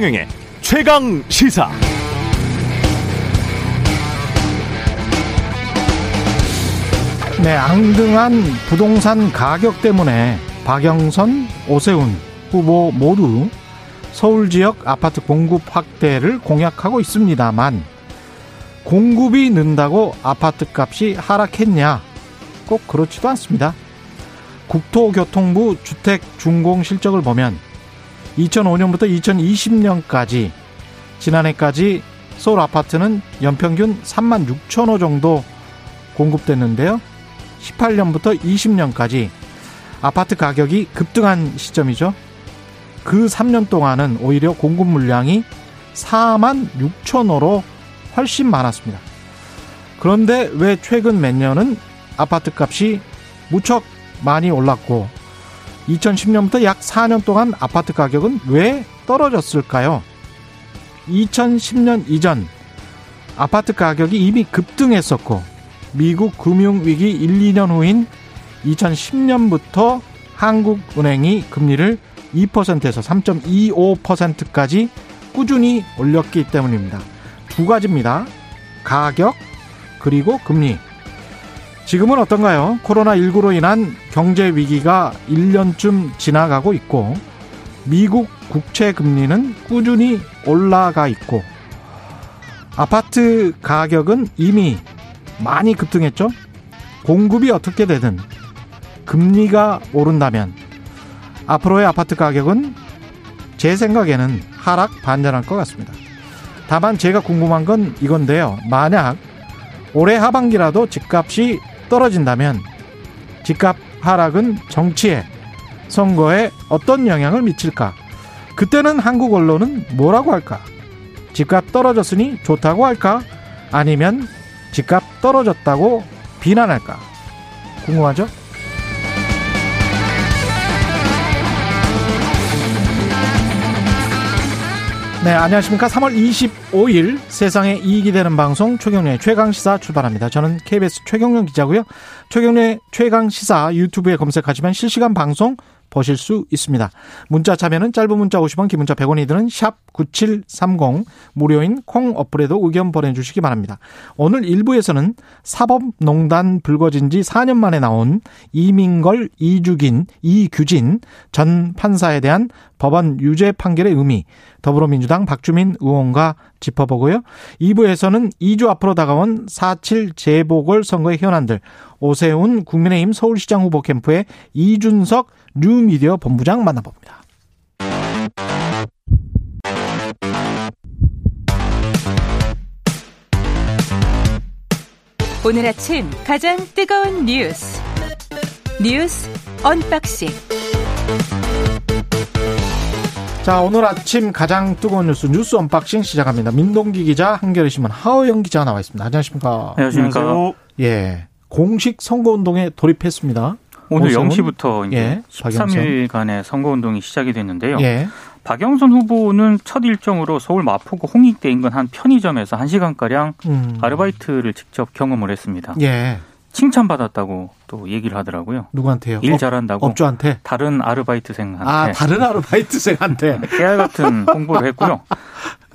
최경영의 최강 시사. 네, 앙등한 부동산 가격 때문에 박영선, 오세훈 후보 모두 서울 지역 아파트 공급 확대를 공약하고 있습니다만 공급이 는다고 아파트 값이 하락했냐? 꼭 그렇지도 않습니다. 국토교통부 주택 준공 실적을 보면 2005년부터 2020년까지 지난해까지 서울 아파트는 연평균 3만 6천 호 정도 공급됐는데요. 18년부터 20년까지 아파트 가격이 급등한 시점이죠. 그 3년 동안은 오히려 공급 물량이 4만 6천 호로 훨씬 많았습니다. 그런데 왜 최근 몇 년은 아파트 값이 무척 많이 올랐고 2010년부터 약 4년 동안 아파트 가격은 왜 떨어졌을까요? 2010년 이전 아파트 가격이 이미 급등했었고 미국 금융위기 1, 2년 후인 2010년부터 한국은행이 금리를 2%에서 3.25%까지 꾸준히 올렸기 때문입니다. 두 가지입니다. 가격 그리고 금리. 지금은 어떤가요? 코로나19로 인한 경제 위기가 1년쯤 지나가고 있고 미국 국채 금리는 꾸준히 올라가 있고 아파트 가격은 이미 많이 급등했죠. 공급이 어떻게 되든 금리가 오른다면 앞으로의 아파트 가격은 제 생각에는 하락 반전할 것 같습니다. 다만 제가 궁금한 건 이건데요. 만약 올해 하반기라도 집값이 떨어진다면 집값 하락은 정치에 선거에 어떤 영향을 미칠까? 그때는 한국 언론은 뭐라고 할까? 집값 떨어졌으니 좋다고 할까? 아니면 집값 떨어졌다고 비난할까? 궁금하죠? 네, 안녕하십니까. 3월 25일 세상에 이익이 되는 방송 최경련의 최강시사 출발합니다. 저는 KBS 최경련 기자고요. 최경련의 최강시사 유튜브에 검색하시면 실시간 방송 보실 수 있습니다. 문자 참여는 짧은 문자 50원, 긴 문자 100원이 드는 샵9730 무료인 콩 어플에도 의견 보내주시기 바랍니다. 오늘 1부에서는 사법농단 불거진 지 4년 만에 나온 이민걸, 이주긴, 이규진 전 판사에 대한 법원 유죄 판결의 의미 더불어민주당 박주민 의원과 짚어보고요. 2부에서는 2주 앞으로 다가온 4.7 재보궐선거의 현안들 오세훈 국민의힘 서울시장 후보 캠프의 이준석 뉴미디어 본부장 만나봅니다. 오늘 아침 가장 뜨거운 뉴스 뉴스 unboxing 자 오늘 아침 가장 뜨거운 뉴스 뉴스 unboxing 시작합니다. 민동기 기자 한겨레 신문 하어영 기자 나와 있습니다. 안녕하십니까? 안녕하십니까? 예 공식 선거 운동에 돌입했습니다. 오늘 오세훈? 0시부터 이제 예, 13일간의 선거 운동이 시작이 됐는데요. 예. 박영선 후보는 첫 일정으로 서울 마포구 홍익대 인근 한 편의점에서 1시간가량 음. 아르바이트를 직접 경험을 했습니다. 예. 칭찬받았다고 또 얘기를 하더라고요. 누구한테요? 일 업- 잘한다고 업주한테? 다른 아르바이트생한테 아 다른 아르바이트생한테. 깨알 같은 홍보를 했고요.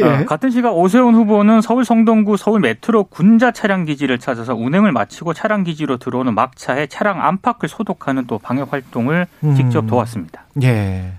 예. 어, 같은 시각 오세훈 후보는 서울 성동구 서울 메트로 군자 차량 기지를 찾아서 운행을 마치고 차량 기지로 들어오는 막차에 차량 안팎을 소독하는 또 방역 활동을 음. 직접 도왔습니다. 예.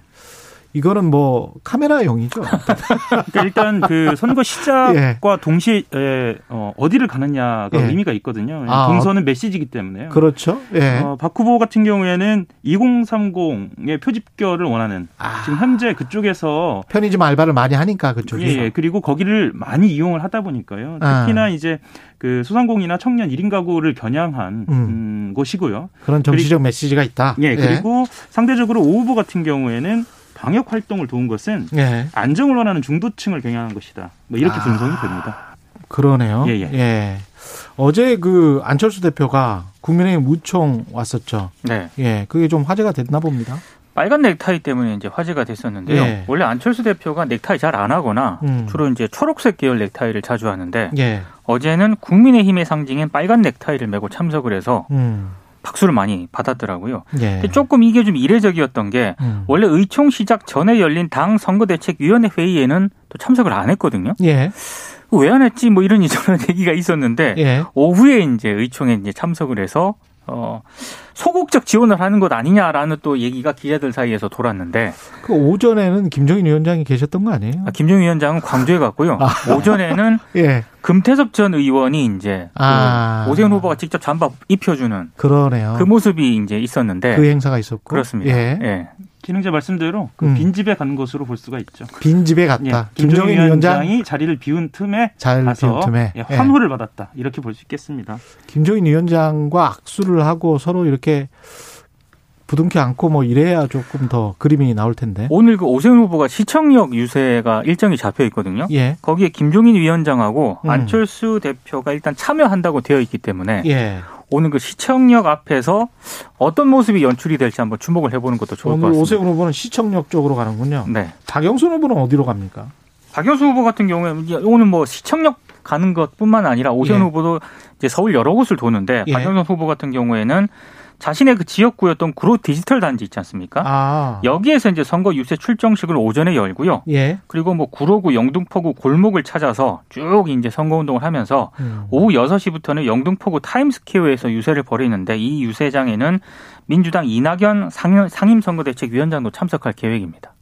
이거는 뭐 카메라용이죠. 그러니까 일단 그 선거 시작과 동시에 에, 어, 어디를 가느냐가 예. 의미가 있거든요. 아. 동선은 메시지이기 때문에요. 그렇죠. 예. 어, 박 후보 같은 경우에는 2030의 표집결을 원하는 아, 지금 현재 그쪽에서 편의점 알바를 많이 하니까 그쪽에서. 예, 예. 그리고 거기를 많이 이용을 하다 보니까요. 아. 특히나 이제 그 소상공이나 청년 1인 가구를 겨냥한 음. 음, 곳이고요. 그런 정치적 메시지가 있다. 예, 그리고 상대적으로 오 후보 같은 경우에는 방역 활동을 도운 것은 예. 안정을 원하는 중도층을 겨냥한 것이다. 뭐 이렇게 아. 분석이 됩니다. 그러네요. 예, 예. 어제 그 안철수 대표가 국민의힘 무총 왔었죠. 네. 예. 그게 좀 화제가 됐나 봅니다. 빨간 넥타이 때문에 이제 화제가 됐었는데요. 예. 원래 안철수 대표가 넥타이 잘 안 하거나 음. 주로 이제 초록색 계열 넥타이를 자주 하는데 예. 어제는 국민의힘의 상징인 빨간 넥타이를 메고 참석을 해서 음. 박수를 많이 받았더라고요. 예. 조금 이게 좀 이례적이었던 게 음. 원래 의총 시작 전에 열린 당 선거대책위원회 회의에는 또 참석을 안 했거든요. 예. 왜안 했지? 뭐 이런 이저런 얘기가 있었는데 예. 오후에 이제 의총에 이제 참석을 해서 어 소극적 지원을 하는 것 아니냐라는 또 얘기가 기자들 사이에서 돌았는데 그 오전에는 김정인 위원장이 계셨던 거 아니에요? 아, 김정인 위원장은 광주에 갔고요. 오전에는 예. 금태섭 전 의원이 이제 그 아. 오세훈 후보가 직접 잠바 입혀주는 그러네요. 그 모습이 이제 있었는데 그 행사가 있었고. 그렇습니다. 예. 예. 진행자 말씀대로 그 음. 빈집에 간 것으로 볼 수가 있죠. 빈집에 갔다. 예, 김정인 위원장 이 자리를 비운 틈에 잘 가서 비운 틈에. 예, 예. 환호를 받았다 이렇게 볼 수 있겠습니다. 김정인 위원장과 악수를 하고 서로 이렇게 부둥켜 안고 뭐 이래야 조금 더 그림이 나올 텐데. 오늘 그 오세훈 후보가 시청역 유세가 일정이 잡혀 있거든요. 예. 거기에 김종인 위원장하고 음. 안철수 대표가 일단 참여한다고 되어 있기 때문에 예. 오늘 그 시청역 앞에서 어떤 모습이 연출이 될지 한번 주목을 해보는 것도 좋을 것 오늘 같습니다. 오세훈 후보는 시청역 쪽으로 가는군요. 네. 박영선 후보는 어디로 갑니까? 박영선 후보 같은 경우에 오늘 뭐 시청역 가는 것뿐만 아니라 오세훈 예. 후보도 이제 서울 여러 곳을 도는데 예. 박영선 후보 같은 경우에는 자신의 그 지역구였던 구로 디지털 단지 있지 않습니까? 아. 여기에서 이제 선거 유세 출정식을 오전에 열고요. 예. 그리고 뭐 구로구, 영등포구 골목을 찾아서 쭉 이제 선거 운동을 하면서 음. 오후 6시부터는 영등포구 타임스퀘어에서 유세를 벌이는데 이 유세장에는 민주당 이낙연 상임- 상임선거대책위원장도 참석할 계획입니다.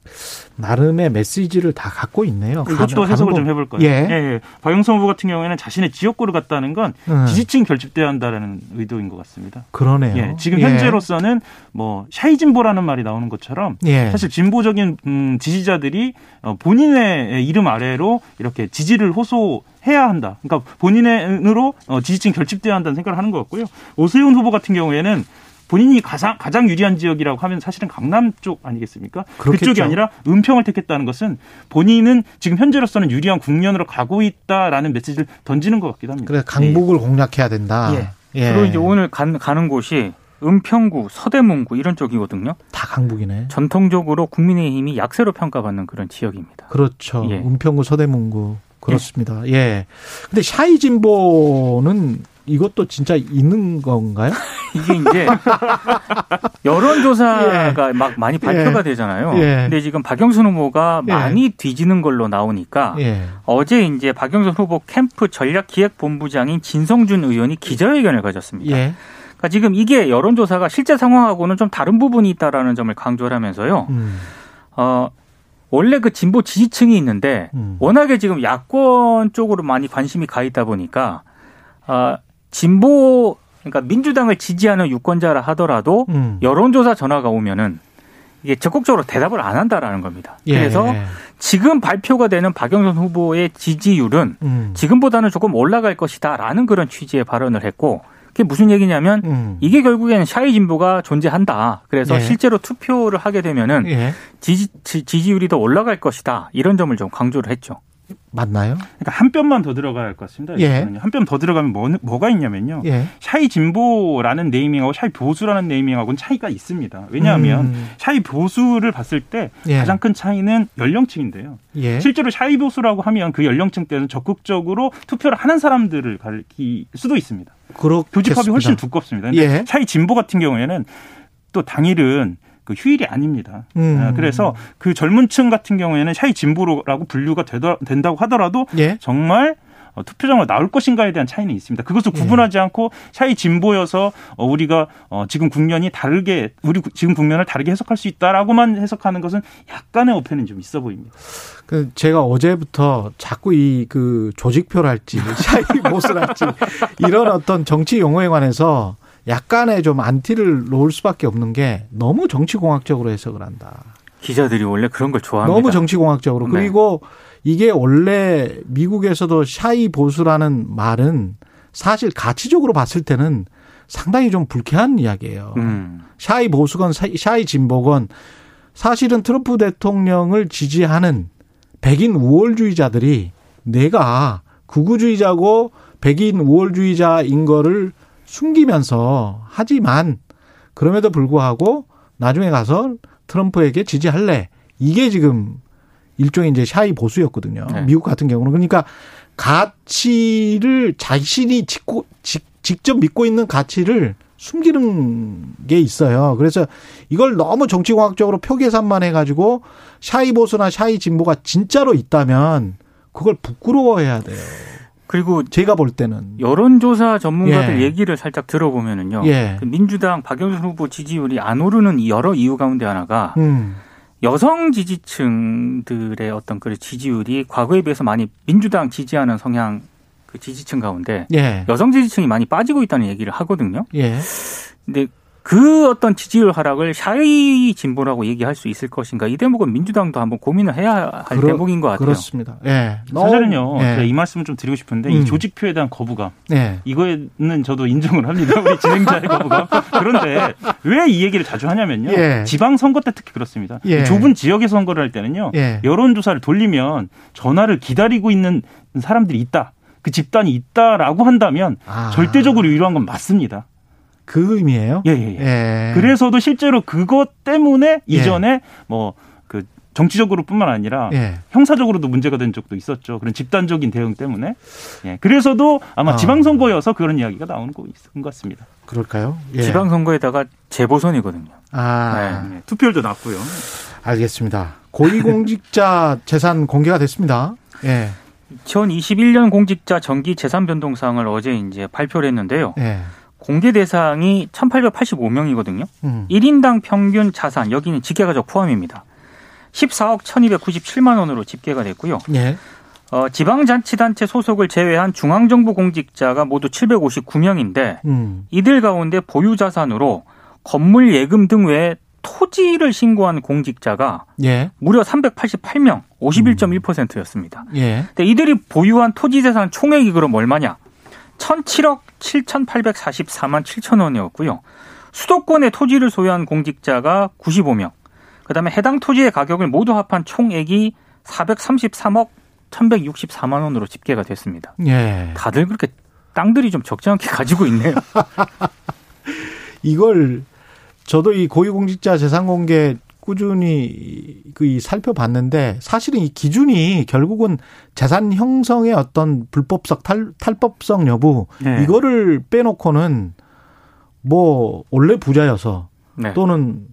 나름의 메시지를 다 갖고 있네요. 이것도 가는 해석을 거. 좀 해볼 거예요. 예. 예, 박영선 후보 같은 경우에는 자신의 지역구를 갔다는 건 음. 지지층 결집돼야 한다는 의도인 것 같습니다. 그러네요. 예, 지금 예. 현재로서는 뭐 샤이 진보라는 말이 나오는 것처럼 예. 사실 진보적인 음, 지지자들이 어, 본인의 이름 아래로 이렇게 지지를 호소 해야 한다. 그러니까 본인으로 어, 지지층 결집돼야 한다는 생각을 하는 것 같고요. 오세훈 후보 같은 경우에는 본인이 가장, 가장 유리한 지역이라고 하면 사실은 강남 쪽 아니겠습니까? 그렇겠죠. 그쪽이 아니라 은평을 택했다는 것은 본인은 지금 현재로서는 유리한 국면으로 가고 있다라는 메시지를 던지는 것 같기도 합니다. 그래 강북을 공략해야 된다. 예. 예. 그리고 이제 오늘 간, 가는 곳이 은평구, 서대문구 이런 쪽이거든요. 다 강북이네. 전통적으로 국민의힘이 약세로 평가받는 그런 지역입니다. 그렇죠. 예. 은평구 서대문구 그렇습니다. 예. 근데 샤이 진보는 이것도 진짜 있는 건가요? 이게 이제 여론조사가 막 많이 발표가 예. 되잖아요. 예. 근데 지금 박영순 후보가 예. 많이 뒤지는 걸로 나오니까 예. 어제 이제 박영선 후보 캠프 전략기획본부장인 진성준 의원이 기자회견을 가졌습니다. 예. 그러니까 지금 이게 여론조사가 실제 상황하고는 좀 다른 부분이 있다라는 점을 강조를 하면서요. 음. 어, 원래 그 진보 지지층이 있는데 음. 워낙에 지금 야권 쪽으로 많이 관심이 가 있다 보니까 어, 진보 그러니까 민주당을 지지하는 유권자라 하더라도 음. 여론조사 전화가 오면은 이게 적극적으로 대답을 안 한다라는 겁니다. 예. 그래서 지금 발표가 되는 박영선 후보의 지지율은 음. 지금보다는 조금 올라갈 것이다라는 그런 취지의 발언을 했고 그게 무슨 얘기냐면 음. 이게 결국에는 샤이 진보가 존재한다. 그래서 예. 실제로 투표를 하게 되면은 예. 지지, 지, 지율이 더 올라갈 것이다. 이런 점을 좀 강조를 했죠. 맞나요? 그러니까 한 뼘만 더 들어가야 할 것 같습니다. 예. 한뼘 더 들어가면 뭐, 뭐가 있냐면요. 예. shy 진보라는 naming하고 shy 보수라는 naming하고는 차이가 있습니다. 왜냐하면 음. shy 보수를 봤을 때 예. 가장 큰 차이는 연령층인데요. 예. 실제로 shy 보수라고 하면 그 연령층 때는 적극적으로 투표를 하는 사람들을 가릴 수도 있습니다. 그렇겠습니다. 교집합이 훨씬 두껍습니다. 근데 예. shy 진보 같은 경우에는 또 당일은 그 휴일이 아닙니다. 음. 아, 그래서 그 젊은층 같은 경우에는 shy 진보라고 분류가 되더, 된다고 하더라도 예. 정말 어, 투표장으로 나올 것인가에 대한 차이는 있습니다. 그것을 예. 구분하지 않고 shy 진보여서 어, 우리가 어, 지금 국면이 다르게 우리 구- 지금 국면을 다르게 해석할 수 있다라고만 해석하는 것은 약간의 어폐는 좀 있어 보입니다. 그 제가 어제부터 자꾸 이 그 조직표랄지 shy 보수랄지 이런 어떤 정치 용어에 관해서 약간의 좀 안티를 놓을 수밖에 없는 게 너무 정치공학적으로 해석을 한다. 기자들이 원래 그런 걸 좋아합니다. 너무 정치공학적으로. 네. 그리고 이게 원래 미국에서도 shy 보수라는 말은 사실 가치적으로 봤을 때는 상당히 좀 불쾌한 이야기예요. 음. shy 보수건 사- shy 진보건 사실은 트럼프 대통령을 지지하는 백인 우월주의자들이 내가 극우주의자고 백인 우월주의자인 거를 숨기면서 하지만 그럼에도 불구하고 나중에 가서 트럼프에게 지지할래. 이게 지금 일종의 이제 샤이 보수였거든요. 네. 미국 같은 경우는. 그러니까 가치를 자신이 짓고, 직, 직접 믿고 있는 가치를 숨기는 게 있어요. 그래서 이걸 너무 정치공학적으로 표계산만 해가지고 샤이 보수나 샤이 진보가 진짜로 있다면 그걸 부끄러워해야 돼요. 그리고 제가 볼 때는 여론조사 전문가들 예. 얘기를 살짝 들어보면은요. 예. 그 민주당 박영선 후보 지지율이 안 오르는 이 여러 이유 가운데 하나가 음. 여성 지지층들의 어떤 그 지지율이 과거에 비해서 많이 민주당 지지하는 성향 그 지지층 가운데 예. 여성 지지층이 많이 빠지고 있다는 얘기를 하거든요. 예. 근데 그 어떤 지지율 하락을 샤이 진보라고 얘기할 수 있을 것인가 이 대목은 민주당도 한번 고민을 해야 할 그렇- 대목인 것 같아요. 그렇습니다. 예. 사실은요, 예. 제가 이 말씀을 좀 드리고 싶은데 음. 이 조직표에 대한 거부감 예. 이거에는 저도 인정을 합니다. 우리 진행자의 거부감. 그런데 왜 이 얘기를 자주 하냐면요. 예. 지방 선거 때 특히 그렇습니다. 예. 좁은 지역에 선거를 할 때는요. 예. 여론 조사를 돌리면 전화를 기다리고 있는 사람들이 있다. 그 집단이 있다라고 한다면 아. 절대적으로 유효한 건 맞습니다. 그 의미예요? 예, 예, 예. 예. 그래서도 실제로 그것 때문에 이전에 뭐 그 정치적으로뿐만 아니라 예. 형사적으로도 문제가 된 적도 있었죠. 그런 집단적인 대응 때문에. 예. 그래서도 아마 아. 지방선거여서 그런 이야기가 나오는 것 같습니다. 그럴까요? 예. 지방선거에다가 재보선이거든요. 아. 네. 투표율도 낮고요. 알겠습니다. 고위공직자 재산 공개가 됐습니다. 예. 2021년 공직자 정기 재산 변동 사항을 어제 이제 발표를 했는데요. 예. 공개 대상이 1,885명이거든요. 음. 1인당 평균 자산 여기는 직계가족 포함입니다. 14억 1,297만 원으로 집계가 됐고요. 예. 어, 지방자치단체 소속을 제외한 중앙정부 공직자가 모두 759명인데 음. 이들 가운데 보유 자산으로 건물 예금 등 외에 토지를 신고한 공직자가 예. 무려 388명, 51.1%였습니다. 예. 근데 이들이 보유한 토지 재산 총액이 그럼 얼마냐? 1,007억 7,844만 7천 원이었고요. 수도권의 토지를 소유한 공직자가 95명. 그다음에 해당 토지의 가격을 모두 합한 총액이 433억 1,164만 원으로 집계가 됐습니다. 예. 다들 그렇게 땅들이 좀 적지 않게 가지고 있네요. 이걸 저도 이 고위공직자 재산 공개 꾸준히 그이 살펴봤는데 사실은 이 기준이 결국은 재산 형성의 어떤 불법성 탈, 탈법성 여부 네. 이거를 빼놓고는 뭐 원래 부자여서 네. 또는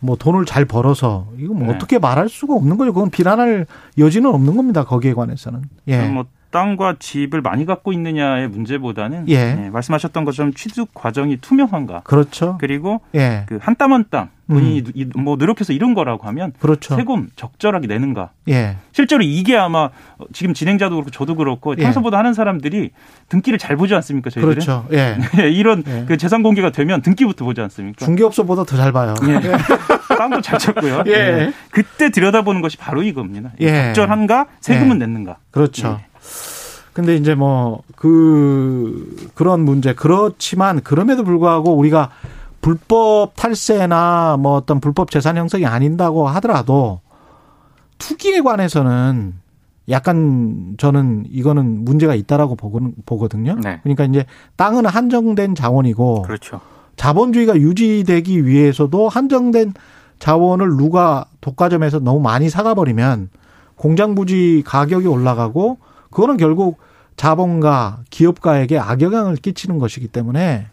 뭐 돈을 잘 벌어서 이거 뭐 네. 어떻게 말할 수가 없는 거죠. 그건 비난할 여지는 없는 겁니다. 거기에 관해서는. 예. 뭐 땅과 집을 많이 갖고 있느냐의 문제보다는 예. 네, 말씀하셨던 것처럼 취득 과정이 투명한가 그렇죠. 그리고 예. 그한 땀 한땀 본인이 이- 뭐 노력해서 이룬 거라고 하면 그렇죠. 세금 적절하게 내는가 예. 실제로 이게 아마 지금 진행자도 그렇고 저도 그렇고 예. 평소보다 하는 사람들이 등기를 잘 보지 않습니까 저희들은 그렇죠. 예. 이런 예. 그 재산 공개가 되면 등기부터 보지 않습니까 중개업소보다 더 잘 봐요. 땅도 잘 쳤고요 예. 예. 그때 들여다보는 것이 바로 이겁니다 예. 적절한가 세금은 예. 냈는가 그렇죠. 예. 근데 이제 뭐 그 그런 문제 그렇지만 그럼에도 불구하고 우리가 불법 탈세나 뭐 어떤 불법 재산 형성이 아닌다고 하더라도 투기에 관해서는 약간 저는 이거는 문제가 있다라고 보거든- 보거든요. 네. 그러니까 이제 땅은 한정된 자원이고 그렇죠. 자본주의가 유지되기 위해서도 한정된 자원을 누가 독과점에서 너무 많이 사가 버리면 공장 부지 가격이 올라가고 그거는 결국 자본가 기업가에게 악영향을 끼치는 것이기 때문에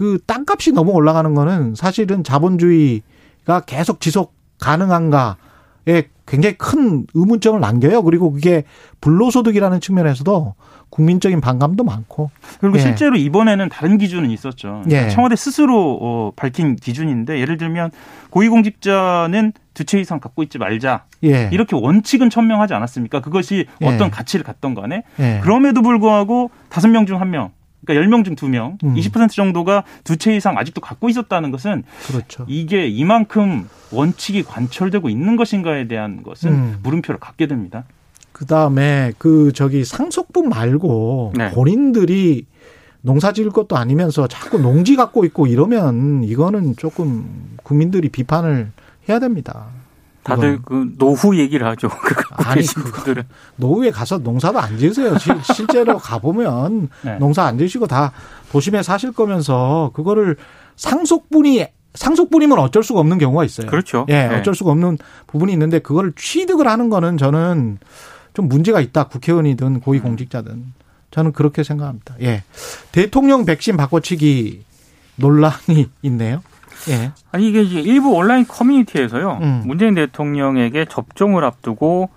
그 땅값이 너무 올라가는 거는 사실은 자본주의가 계속 지속 가능한가에 굉장히 큰 의문점을 남겨요. 그리고 그게 불로소득이라는 측면에서도 국민적인 반감도 많고. 그리고 예. 실제로 이번에는 다른 기준은 있었죠. 예. 청와대 스스로 어, 밝힌 기준인데 예를 들면 고위공직자는 두 채 이상 갖고 있지 말자 예. 이렇게 원칙은 천명하지 않았습니까? 그것이 예. 어떤 가치를 갖던 간에 예. 그럼에도 불구하고 다섯 명 중 한 명, 그러니까 열명중두 명, 음. 20% 정도가 두 채 이상 아직도 갖고 있었다는 것은 그렇죠. 이게 이만큼 원칙이 관철되고 있는 것인가에 대한 것은 음. 물음표를 갖게 됩니다. 그 다음에 그 저기 상속분 말고 네. 본인들이 농사 지을 것도 아니면서 자꾸 농지 갖고 있고 이러면 이거는 조금 국민들이 비판을 해야 됩니다. 다들. 그 노후 얘기를 하죠. 그 아니, 분들은. 노후에 가서 농사도 안 지으세요. 시- 실제로 가 보면 네. 농사 안 지으시고 다 도심에 사실 거면서 그거를 상속분이 상속분이면 어쩔 수가 없는 경우가 있어요. 그렇죠. 예, 네. 어쩔 수가 없는 부분이 있는데 그거를 취득을 하는 거는 저는 좀 문제가 있다. 국회의원이든 고위공직자든 저는 그렇게 생각합니다. 예. 대통령 백신 바꿔치기 논란이 있네요. 예. 아니 이게 일부 온라인 커뮤니티에서요. 음. 문재인 대통령에게 접종을 앞두고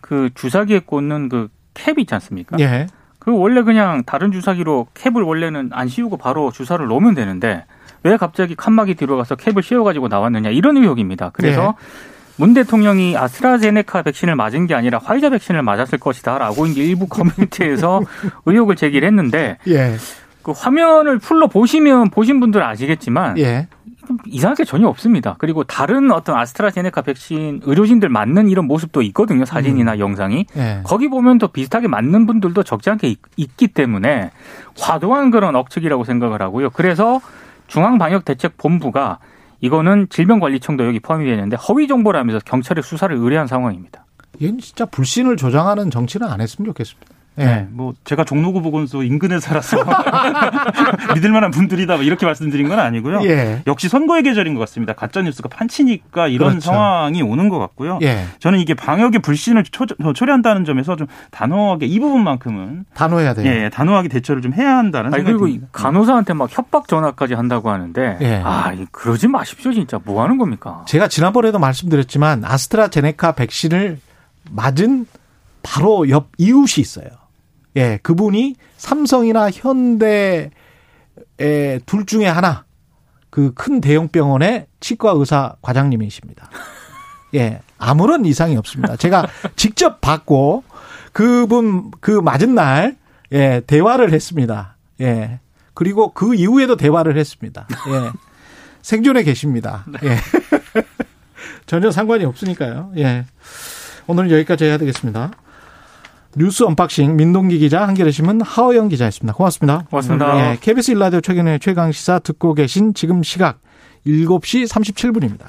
그 주사기에 꽂는 그 캡 있지 않습니까? 예. 그 원래 그냥 다른 주사기로 캡을 원래는 안 씌우고 바로 주사를 놓으면 되는데 왜 갑자기 칸막이 뒤로 가서 캡을 씌워가지고 나왔느냐 이런 의혹입니다. 그래서 문 대통령이 아스트라제네카 백신을 맞은 게 아니라 화이자 백신을 맞았을 것이다라고 이제 일부 커뮤니티에서 의혹을 제기를 했는데 예. 그 화면을 풀로 보시면 보신 분들 은 아시겠지만 예. 이상할 게 전혀 없습니다. 그리고 다른 어떤 아스트라제네카 백신 의료진들 맞는 이런 모습도 있거든요. 사진이나 영상이. 예. 거기 보면 또 비슷하게 맞는 분들도 적지 않게 있, 있기 때문에 과도한 그런 억측이라고 생각을 하고요. 그래서 중앙방역대책본부가 이거는 질병관리청도 여기 포함이 되는데 허위 정보라면서 경찰에 수사를 의뢰한 상황입니다. 이건 진짜 불신을 조장하는 정치는 안 했으면 좋겠습니다. 예. 네, 뭐 제가 종로구 보건소 인근에 살아서 믿을 만한 분들이다 뭐 이렇게 말씀드린 건 아니고요. 예. 역시 선거의 계절인 것 같습니다. 가짜 뉴스가 판치니까 이런 그렇죠. 상황이 오는 것 같고요. 예. 저는 이게 방역의 불신을 초, 초래한다는 점에서 좀 단호하게 이 부분만큼은 단호해야 돼요. 예, 단호하게 대처를 좀 해야 한다는 아니 생각이 그리고 이 듭니다. 간호사한테 막 협박 전화까지 한다고 하는데 예. 아 이- 그러지 마십시오 진짜 뭐 하는 겁니까? 제가 지난번에도 말씀드렸지만 아스트라제네카 백신을 맞은 바로 옆 이웃이 있어요. 예, 그분이 삼성이나 현대의 둘 중에 하나 그 큰 대형 병원의 치과 의사 과장님이십니다. 예, 아무런 이상이 없습니다. 제가 직접 받고 그분 그 맞은 날 예, 대화를 했습니다. 예. 그리고 그 이후에도 대화를 했습니다. 예. 생존해 계십니다. 예. 전혀 상관이 없으니까요. 예. 오늘은 여기까지 해야 되겠습니다. 뉴스 unboxing 민동기 기자 한겨레 신문 하어영 기자였습니다. 고맙습니다. 고맙습니다. 예, KBS 일라디오 최경영의 최강 시사 듣고 계신 지금 시각 7시 37분입니다.